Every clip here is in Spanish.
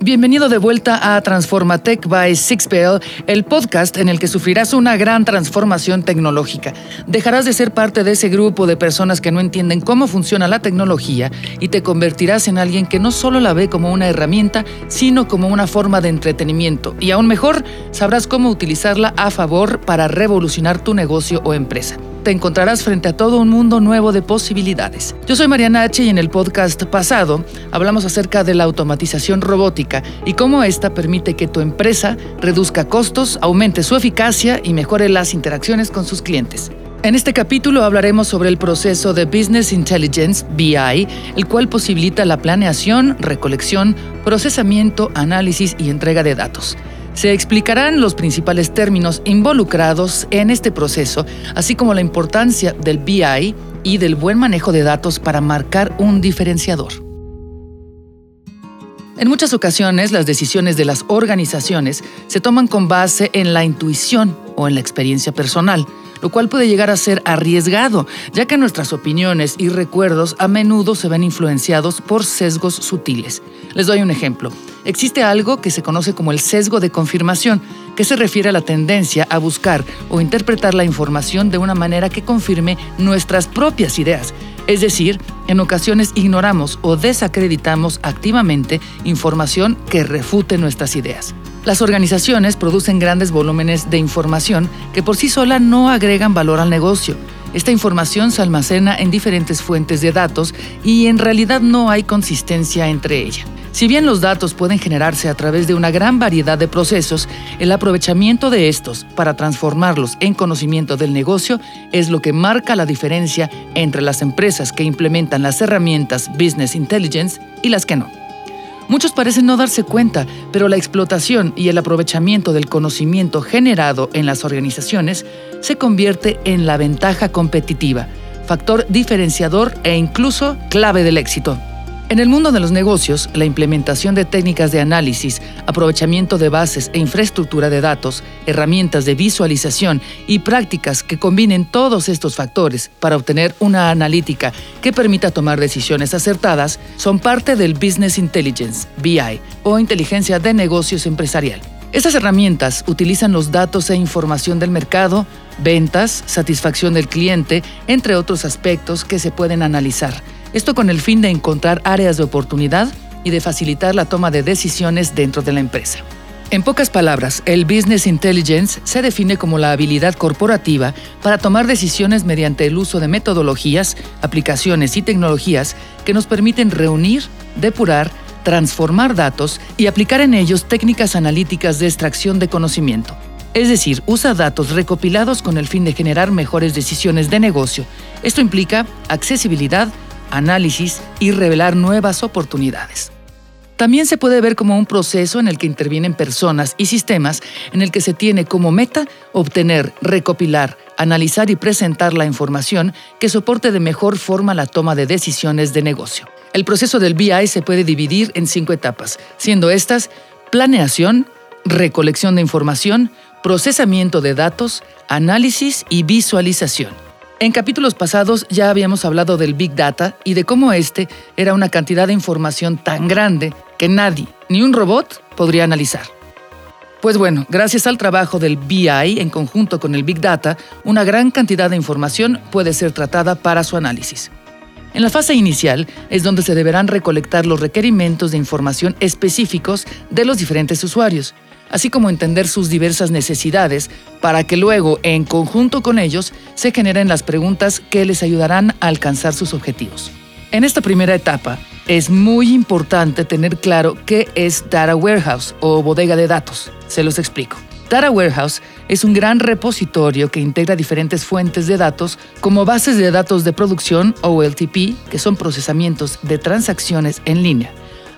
Bienvenido de vuelta a Transformatech by Sixpel, el podcast en el que sufrirás una gran transformación tecnológica. Dejarás de ser parte de ese grupo de personas que no entienden cómo funciona la tecnología y te convertirás en alguien que no solo la ve como una herramienta, sino como una forma de entretenimiento. Y aún mejor, sabrás cómo utilizarla a favor para revolucionar tu negocio o empresa te encontrarás frente a todo un mundo nuevo de posibilidades. Yo soy Mariana H y en el podcast pasado hablamos acerca de la automatización robótica y cómo esta permite que tu empresa reduzca costos, aumente su eficacia y mejore las interacciones con sus clientes. En este capítulo hablaremos sobre el proceso de Business Intelligence, BI, el cual posibilita la planeación, recolección, procesamiento, análisis y entrega de datos. Se explicarán los principales términos involucrados en este proceso, así como la importancia del BI y del buen manejo de datos para marcar un diferenciador. En muchas ocasiones las decisiones de las organizaciones se toman con base en la intuición o en la experiencia personal lo cual puede llegar a ser arriesgado, ya que nuestras opiniones y recuerdos a menudo se ven influenciados por sesgos sutiles. Les doy un ejemplo. Existe algo que se conoce como el sesgo de confirmación, que se refiere a la tendencia a buscar o interpretar la información de una manera que confirme nuestras propias ideas. Es decir, en ocasiones ignoramos o desacreditamos activamente información que refute nuestras ideas. Las organizaciones producen grandes volúmenes de información que por sí sola no agregan valor al negocio. Esta información se almacena en diferentes fuentes de datos y en realidad no hay consistencia entre ellas. Si bien los datos pueden generarse a través de una gran variedad de procesos, el aprovechamiento de estos para transformarlos en conocimiento del negocio es lo que marca la diferencia entre las empresas que implementan las herramientas Business Intelligence y las que no. Muchos parecen no darse cuenta, pero la explotación y el aprovechamiento del conocimiento generado en las organizaciones se convierte en la ventaja competitiva, factor diferenciador e incluso clave del éxito. En el mundo de los negocios, la implementación de técnicas de análisis, aprovechamiento de bases e infraestructura de datos, herramientas de visualización y prácticas que combinen todos estos factores para obtener una analítica que permita tomar decisiones acertadas son parte del Business Intelligence, BI, o inteligencia de negocios empresarial. Estas herramientas utilizan los datos e información del mercado, ventas, satisfacción del cliente, entre otros aspectos que se pueden analizar esto con el fin de encontrar áreas de oportunidad y de facilitar la toma de decisiones dentro de la empresa. En pocas palabras, el Business Intelligence se define como la habilidad corporativa para tomar decisiones mediante el uso de metodologías, aplicaciones y tecnologías que nos permiten reunir, depurar, transformar datos y aplicar en ellos técnicas analíticas de extracción de conocimiento. Es decir, usa datos recopilados con el fin de generar mejores decisiones de negocio. Esto implica accesibilidad, análisis y revelar nuevas oportunidades. También se puede ver como un proceso en el que intervienen personas y sistemas en el que se tiene como meta obtener, recopilar, analizar y presentar la información que soporte de mejor forma la toma de decisiones de negocio. El proceso del BI se puede dividir en cinco etapas, siendo estas planeación, recolección de información, procesamiento de datos, análisis y visualización. En capítulos pasados ya habíamos hablado del Big Data y de cómo este era una cantidad de información tan grande que nadie, ni un robot, podría analizar. Pues bueno, gracias al trabajo del BI en conjunto con el Big Data, una gran cantidad de información puede ser tratada para su análisis. En la fase inicial es donde se deberán recolectar los requerimientos de información específicos de los diferentes usuarios, así como entender sus diversas necesidades para que luego, en conjunto con ellos, se generen las preguntas que les ayudarán a alcanzar sus objetivos. En esta primera etapa, es muy importante tener claro qué es Data Warehouse o bodega de datos. Se los explico. Data Warehouse es un gran repositorio que integra diferentes fuentes de datos como bases de datos de producción o LTP, que son procesamientos de transacciones en línea,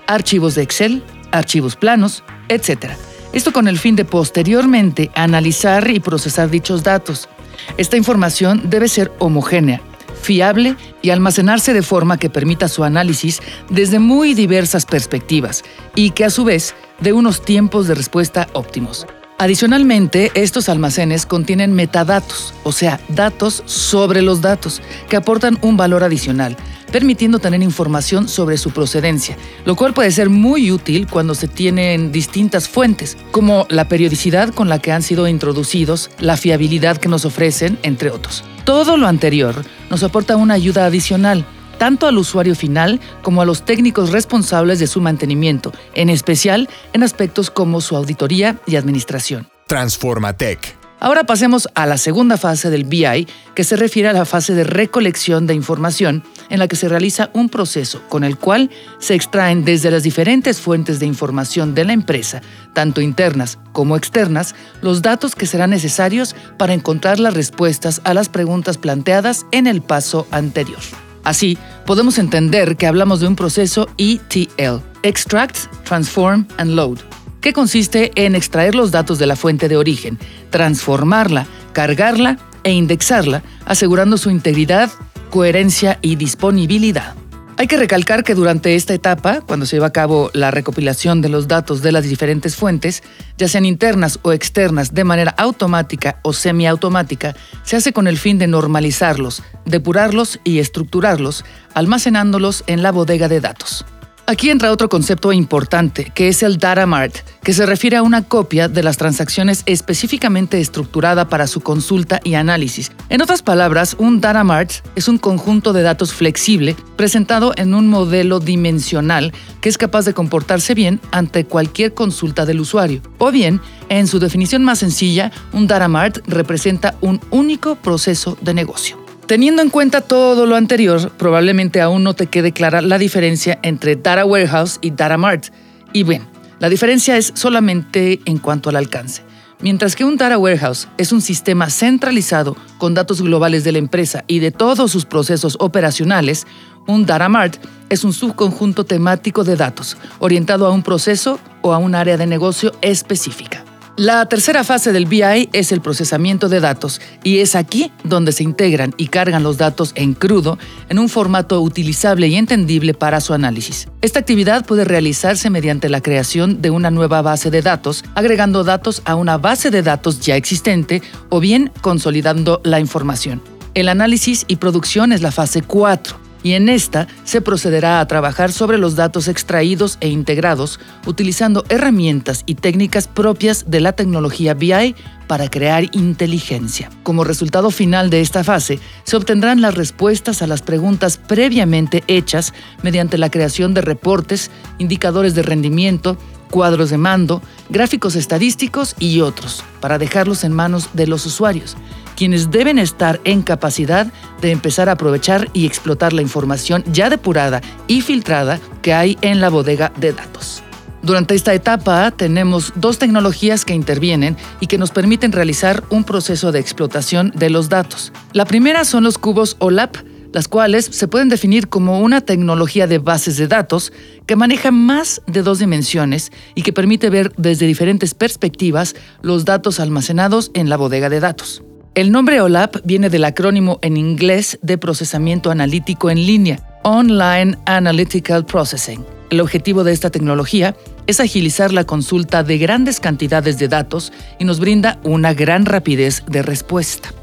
archivos de Excel, archivos planos, etc esto con el fin de posteriormente analizar y procesar dichos datos. Esta información debe ser homogénea, fiable y almacenarse de forma que permita su análisis desde muy diversas perspectivas y que a su vez dé unos tiempos de respuesta óptimos. Adicionalmente, estos almacenes contienen metadatos, o sea, datos sobre los datos, que aportan un valor adicional, permitiendo tener información sobre su procedencia, lo cual puede ser muy útil cuando se tienen distintas fuentes, como la periodicidad con la que han sido introducidos, la fiabilidad que nos ofrecen, entre otros. Todo lo anterior nos aporta una ayuda adicional, tanto al usuario final como a los técnicos responsables de su mantenimiento, en especial en aspectos como su auditoría y administración. Transformatec. Ahora pasemos a la segunda fase del BI, que se refiere a la fase de recolección de información, en la que se realiza un proceso con el cual se extraen desde las diferentes fuentes de información de la empresa, tanto internas como externas, los datos que serán necesarios para encontrar las respuestas a las preguntas planteadas en el paso anterior. Así, podemos entender que hablamos de un proceso ETL, Extract, Transform and Load, que consiste en extraer los datos de la fuente de origen, transformarla, cargarla e indexarla, asegurando su integridad, coherencia y disponibilidad. Hay que recalcar que durante esta etapa, cuando se lleva a cabo la recopilación de los datos de las diferentes fuentes, ya sean internas o externas de manera automática o semiautomática, se hace con el fin de normalizarlos, depurarlos y estructurarlos, almacenándolos en la bodega de datos. Aquí entra otro concepto importante, que es el data mart, que se refiere a una copia de las transacciones específicamente estructurada para su consulta y análisis. En otras palabras, un data mart es un conjunto de datos flexible presentado en un modelo dimensional que es capaz de comportarse bien ante cualquier consulta del usuario. O bien, en su definición más sencilla, un data mart representa un único proceso de negocio. Teniendo en cuenta todo lo anterior, probablemente aún no te quede clara la diferencia entre Data Warehouse y Data Mart. Y bien, la diferencia es solamente en cuanto al alcance. Mientras que un Data Warehouse es un sistema centralizado con datos globales de la empresa y de todos sus procesos operacionales, un Data Mart es un subconjunto temático de datos orientado a un proceso o a un área de negocio específica. La tercera fase del BI es el procesamiento de datos y es aquí donde se integran y cargan los datos en crudo en un formato utilizable y entendible para su análisis. Esta actividad puede realizarse mediante la creación de una nueva base de datos, agregando datos a una base de datos ya existente o bien consolidando la información. El análisis y producción es la fase 4 y en esta se procederá a trabajar sobre los datos extraídos e integrados utilizando herramientas y técnicas propias de la tecnología BI para crear inteligencia. Como resultado final de esta fase, se obtendrán las respuestas a las preguntas previamente hechas mediante la creación de reportes, indicadores de rendimiento, cuadros de mando, gráficos estadísticos y otros, para dejarlos en manos de los usuarios quienes deben estar en capacidad de empezar a aprovechar y explotar la información ya depurada y filtrada que hay en la bodega de datos. Durante esta etapa tenemos dos tecnologías que intervienen y que nos permiten realizar un proceso de explotación de los datos. La primera son los cubos OLAP, las cuales se pueden definir como una tecnología de bases de datos que maneja más de dos dimensiones y que permite ver desde diferentes perspectivas los datos almacenados en la bodega de datos. El nombre OLAP viene del acrónimo en inglés de procesamiento analítico en línea, Online Analytical Processing. El objetivo de esta tecnología es agilizar la consulta de grandes cantidades de datos y nos brinda una gran rapidez de respuesta.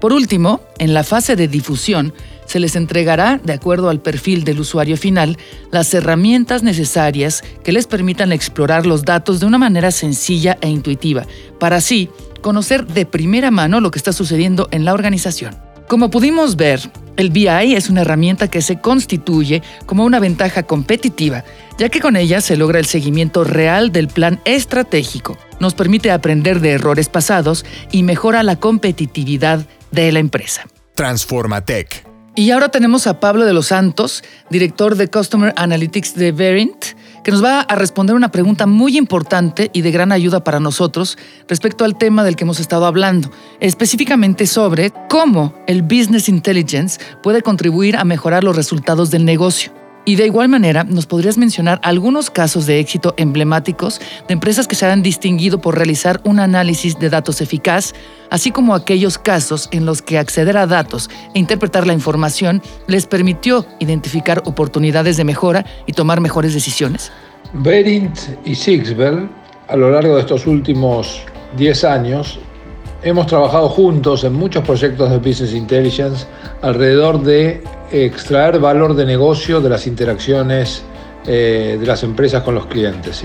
Por último, en la fase de difusión, se les entregará, de acuerdo al perfil del usuario final, las herramientas necesarias que les permitan explorar los datos de una manera sencilla e intuitiva, para así conocer de primera mano lo que está sucediendo en la organización. Como pudimos ver, el BI es una herramienta que se constituye como una ventaja competitiva, ya que con ella se logra el seguimiento real del plan estratégico, nos permite aprender de errores pasados y mejora la competitividad de la empresa. Transformatec. Y ahora tenemos a Pablo de los Santos, director de Customer Analytics de Verint, que nos va a responder una pregunta muy importante y de gran ayuda para nosotros respecto al tema del que hemos estado hablando, específicamente sobre cómo el Business Intelligence puede contribuir a mejorar los resultados del negocio. Y de igual manera, ¿nos podrías mencionar algunos casos de éxito emblemáticos de empresas que se han distinguido por realizar un análisis de datos eficaz, así como aquellos casos en los que acceder a datos e interpretar la información les permitió identificar oportunidades de mejora y tomar mejores decisiones? Berint y Sixbel, a lo largo de estos últimos 10 años hemos trabajado juntos en muchos proyectos de Business Intelligence alrededor de extraer valor de negocio de las interacciones eh, de las empresas con los clientes.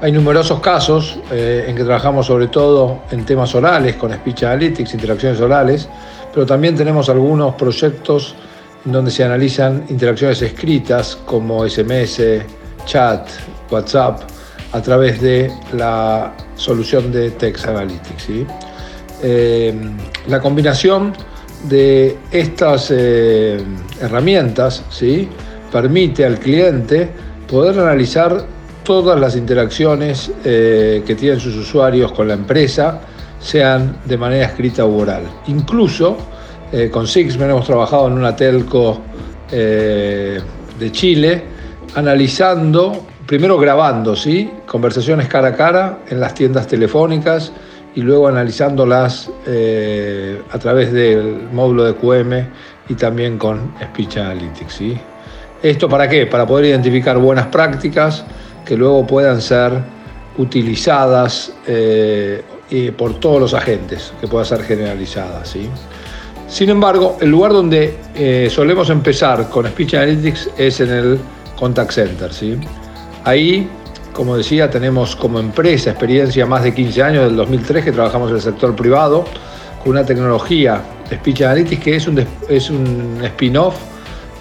Hay numerosos casos eh, en que trabajamos sobre todo en temas orales, con Speech Analytics, interacciones orales, pero también tenemos algunos proyectos en donde se analizan interacciones escritas como SMS, chat, WhatsApp, a través de la solución de Text Analytics. Eh, la combinación de estas eh, herramientas ¿sí? permite al cliente poder analizar todas las interacciones eh, que tienen sus usuarios con la empresa, sean de manera escrita u oral. Incluso con Sixman hemos trabajado en una telco de Chile, analizando, primero grabando, ¿sí? conversaciones cara a cara en las tiendas telefónicas, y luego analizándolas eh, a través del módulo de QM y también con Speech Analytics. ¿sí? ¿Esto para qué? Para poder identificar buenas prácticas que luego puedan ser utilizadas eh, por todos los agentes, que puedan ser generalizadas. ¿sí? Sin embargo, el lugar donde eh, solemos empezar con Speech Analytics es en el Contact Center. ¿sí? Ahí como decía, tenemos como empresa experiencia más de 15 años, del 2003 que trabajamos en el sector privado, con una tecnología Speech Analytics que es un, spin-off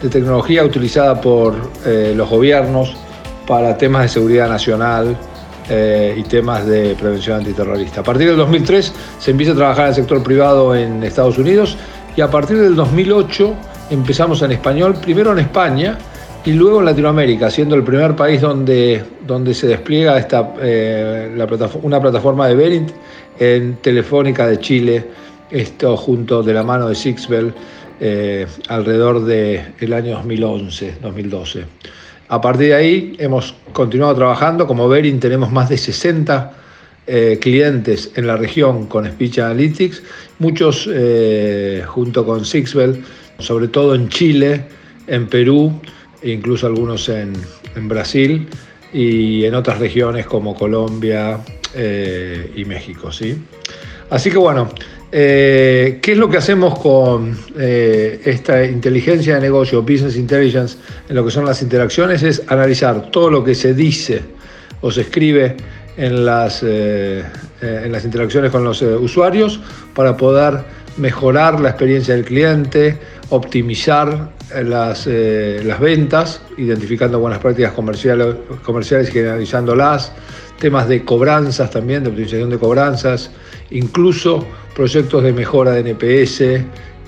de tecnología utilizada por eh, los gobiernos para temas de seguridad nacional eh, y temas de prevención antiterrorista. A partir del 2003 se empieza a trabajar en el sector privado en Estados Unidos y a partir del 2008 empezamos en español, primero en España, y luego en Latinoamérica, siendo el primer país donde, donde se despliega esta, eh, una plataforma de Verint en Telefónica de Chile, esto junto de la mano de Sixbell eh, alrededor del año 2011, 2012. A partir de ahí hemos continuado trabajando, como Verint tenemos más de 60 eh, clientes en la región con Speech Analytics, muchos junto con Sixbell, sobre todo en Chile, en Perú, incluso algunos en, Brasil y en otras regiones como Colombia eh, y México. ¿sí? Así que bueno, eh, ¿qué es lo que hacemos con eh, esta inteligencia de negocio, business intelligence, en lo que son las interacciones? Es analizar todo lo que se dice o se escribe en las, en las interacciones con los usuarios para poder mejorar la experiencia del cliente, optimizar las, eh, las ventas, identificando buenas prácticas comerciales, comerciales y generalizándolas, temas de cobranzas también, de optimización de cobranzas, incluso proyectos de mejora de NPS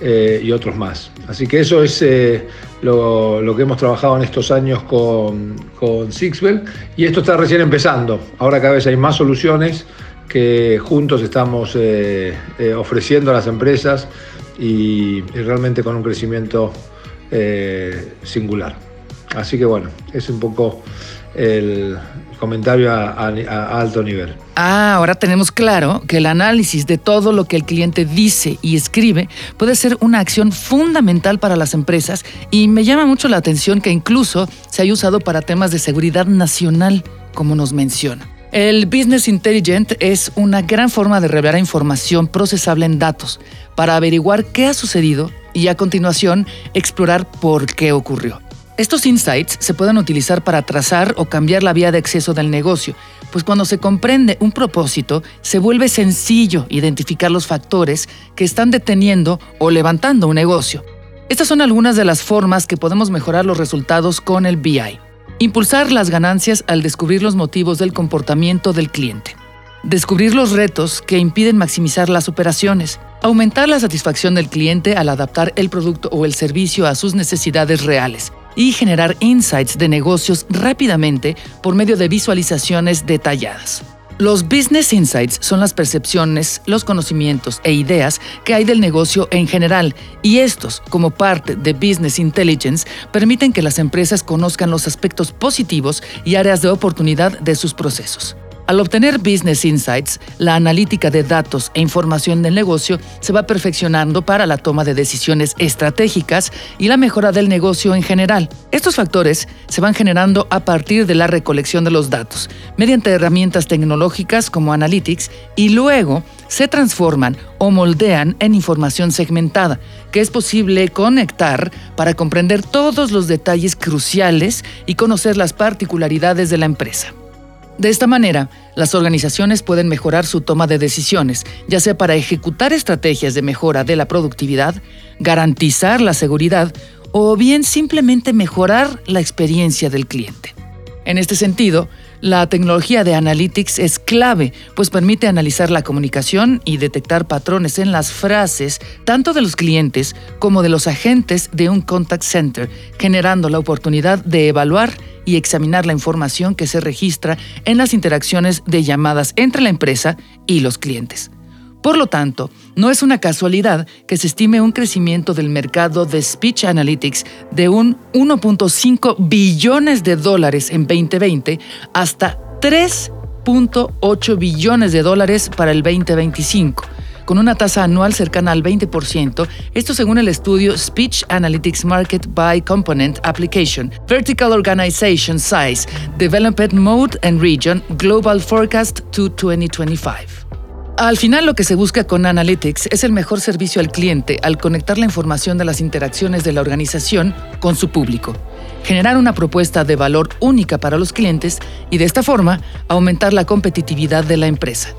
eh, y otros más. Así que eso es eh, lo, lo, que hemos trabajado en estos años con, con Sixbell y esto está recién empezando. Ahora cada vez hay más soluciones que juntos estamos ofreciendo a las empresas y, realmente con un crecimiento eh, singular. Así que bueno, es un poco el comentario a, alto nivel. Ah, ahora tenemos claro que el análisis de todo lo que el cliente dice y escribe puede ser una acción fundamental para las empresas y me llama mucho la atención que incluso se haya usado para temas de seguridad nacional, como nos menciona. El Business Intelligent es una gran forma de revelar información procesable en datos para averiguar qué ha sucedido y a continuación explorar por qué ocurrió. Estos insights se pueden utilizar para trazar o cambiar la vía de acceso del negocio, pues cuando se comprende un propósito, se vuelve sencillo identificar los factores que están deteniendo o levantando un negocio. Estas son algunas de las formas que podemos mejorar los resultados con el BI. Impulsar las ganancias al descubrir los motivos del comportamiento del cliente. Descubrir los retos que impiden maximizar las operaciones. Aumentar la satisfacción del cliente al adaptar el producto o el servicio a sus necesidades reales. Y generar insights de negocios rápidamente por medio de visualizaciones detalladas. Los Business Insights son las percepciones, los conocimientos e ideas que hay del negocio en general y estos, como parte de Business Intelligence, permiten que las empresas conozcan los aspectos positivos y áreas de oportunidad de sus procesos. Al obtener Business Insights, la analítica de datos e información del negocio se va perfeccionando para la toma de decisiones estratégicas y la mejora del negocio en general. Estos factores se van generando a partir de la recolección de los datos, mediante herramientas tecnológicas como Analytics, y luego se transforman o moldean en información segmentada, que es posible conectar para comprender todos los detalles cruciales y conocer las particularidades de la empresa. De esta manera, las organizaciones pueden mejorar su toma de decisiones, ya sea para ejecutar estrategias de mejora de la productividad, garantizar la seguridad o bien simplemente mejorar la experiencia del cliente. En este sentido, la tecnología de Analytics es clave, pues permite analizar la comunicación y detectar patrones en las frases tanto de los clientes como de los agentes de un contact center, generando la oportunidad de evaluar y examinar la información que se registra en las interacciones de llamadas entre la empresa y los clientes. Por lo tanto, no es una casualidad que se estime un crecimiento del mercado de Speech Analytics de un 1.5 billones de dólares en 2020 hasta 3.8 billones de dólares para el 2025 con una tasa anual cercana al 20%, esto según el estudio Speech Analytics Market by Component Application, Vertical Organization Size, Development Mode and Region, Global Forecast to 2025. Al final lo que se busca con Analytics es el mejor servicio al cliente al conectar la información de las interacciones de la organización con su público, generar una propuesta de valor única para los clientes y de esta forma aumentar la competitividad de la empresa.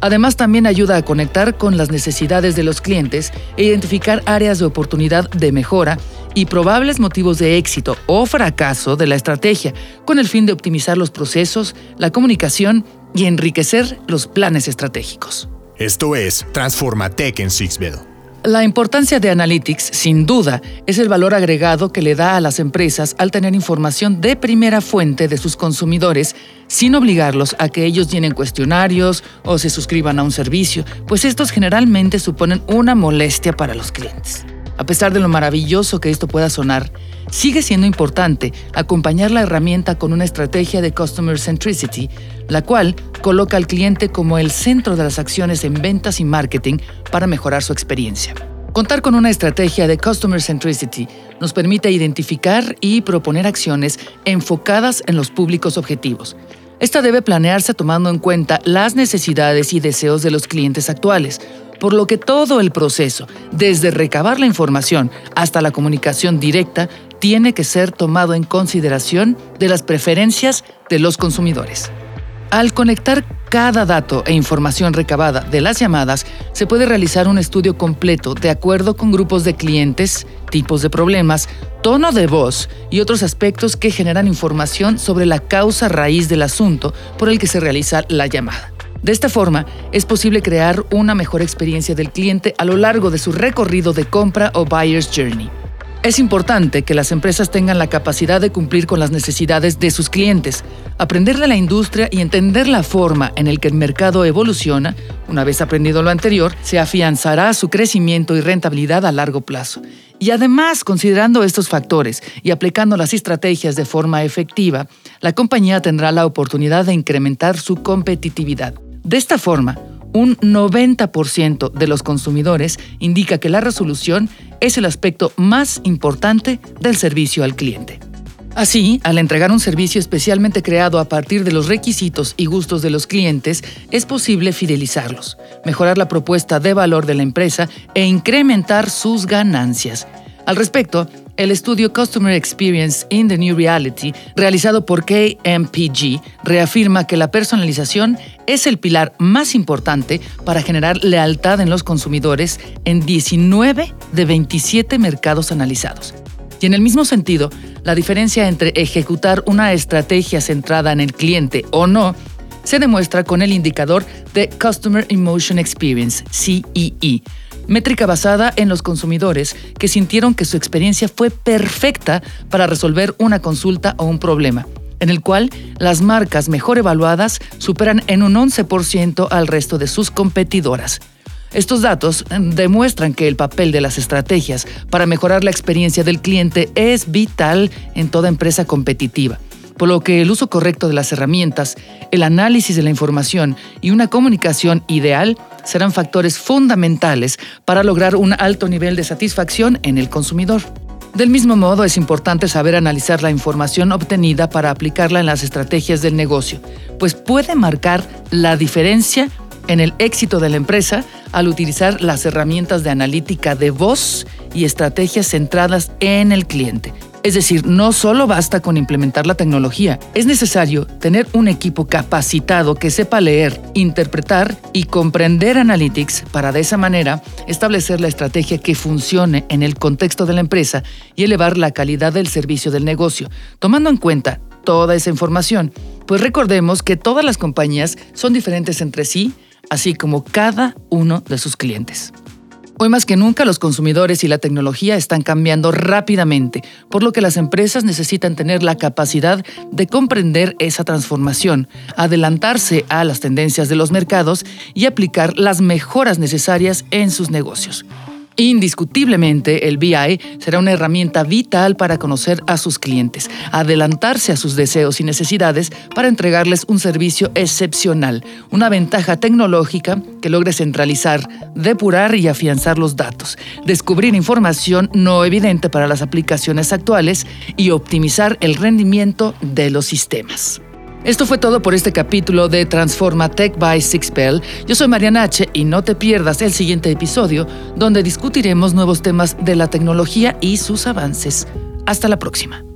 Además, también ayuda a conectar con las necesidades de los clientes e identificar áreas de oportunidad de mejora y probables motivos de éxito o fracaso de la estrategia, con el fin de optimizar los procesos, la comunicación y enriquecer los planes estratégicos. Esto es Transforma Tech en Sixville. La importancia de Analytics, sin duda, es el valor agregado que le da a las empresas al tener información de primera fuente de sus consumidores sin obligarlos a que ellos llenen cuestionarios o se suscriban a un servicio, pues estos generalmente suponen una molestia para los clientes. A pesar de lo maravilloso que esto pueda sonar, sigue siendo importante acompañar la herramienta con una estrategia de Customer Centricity, la cual coloca al cliente como el centro de las acciones en ventas y marketing para mejorar su experiencia. Contar con una estrategia de Customer Centricity nos permite identificar y proponer acciones enfocadas en los públicos objetivos. Esta debe planearse tomando en cuenta las necesidades y deseos de los clientes actuales, por lo que todo el proceso, desde recabar la información hasta la comunicación directa, tiene que ser tomado en consideración de las preferencias de los consumidores. Al conectar cada dato e información recabada de las llamadas, se puede realizar un estudio completo de acuerdo con grupos de clientes, tipos de problemas, tono de voz y otros aspectos que generan información sobre la causa raíz del asunto por el que se realiza la llamada. De esta forma, es posible crear una mejor experiencia del cliente a lo largo de su recorrido de compra o buyer's journey. Es importante que las empresas tengan la capacidad de cumplir con las necesidades de sus clientes, aprender de la industria y entender la forma en la que el mercado evoluciona. Una vez aprendido lo anterior, se afianzará su crecimiento y rentabilidad a largo plazo. Y además, considerando estos factores y aplicando las estrategias de forma efectiva, la compañía tendrá la oportunidad de incrementar su competitividad. De esta forma, un 90% de los consumidores indica que la resolución es el aspecto más importante del servicio al cliente. Así, al entregar un servicio especialmente creado a partir de los requisitos y gustos de los clientes, es posible fidelizarlos, mejorar la propuesta de valor de la empresa e incrementar sus ganancias. Al respecto, el estudio Customer Experience in the New Reality, realizado por KMPG, reafirma que la personalización es el pilar más importante para generar lealtad en los consumidores en 19 de 27 mercados analizados. Y en el mismo sentido, la diferencia entre ejecutar una estrategia centrada en el cliente o no se demuestra con el indicador de Customer Emotion Experience, CEE, métrica basada en los consumidores que sintieron que su experiencia fue perfecta para resolver una consulta o un problema, en el cual las marcas mejor evaluadas superan en un 11% al resto de sus competidoras. Estos datos mm, demuestran que el papel de las estrategias para mejorar la experiencia del cliente es vital en toda empresa competitiva por lo que el uso correcto de las herramientas, el análisis de la información y una comunicación ideal serán factores fundamentales para lograr un alto nivel de satisfacción en el consumidor. Del mismo modo, es importante saber analizar la información obtenida para aplicarla en las estrategias del negocio, pues puede marcar la diferencia en el éxito de la empresa al utilizar las herramientas de analítica de voz y estrategias centradas en el cliente. Es decir, no solo basta con implementar la tecnología, es necesario tener un equipo capacitado que sepa leer, interpretar y comprender Analytics para de esa manera establecer la estrategia que funcione en el contexto de la empresa y elevar la calidad del servicio del negocio, tomando en cuenta toda esa información. Pues recordemos que todas las compañías son diferentes entre sí, así como cada uno de sus clientes. Hoy más que nunca los consumidores y la tecnología están cambiando rápidamente, por lo que las empresas necesitan tener la capacidad de comprender esa transformación, adelantarse a las tendencias de los mercados y aplicar las mejoras necesarias en sus negocios. Indiscutiblemente, el BI será una herramienta vital para conocer a sus clientes, adelantarse a sus deseos y necesidades para entregarles un servicio excepcional, una ventaja tecnológica que logre centralizar, depurar y afianzar los datos, descubrir información no evidente para las aplicaciones actuales y optimizar el rendimiento de los sistemas. Esto fue todo por este capítulo de Transforma Tech by Sixpel. Yo soy Mariana H y no te pierdas el siguiente episodio donde discutiremos nuevos temas de la tecnología y sus avances. Hasta la próxima.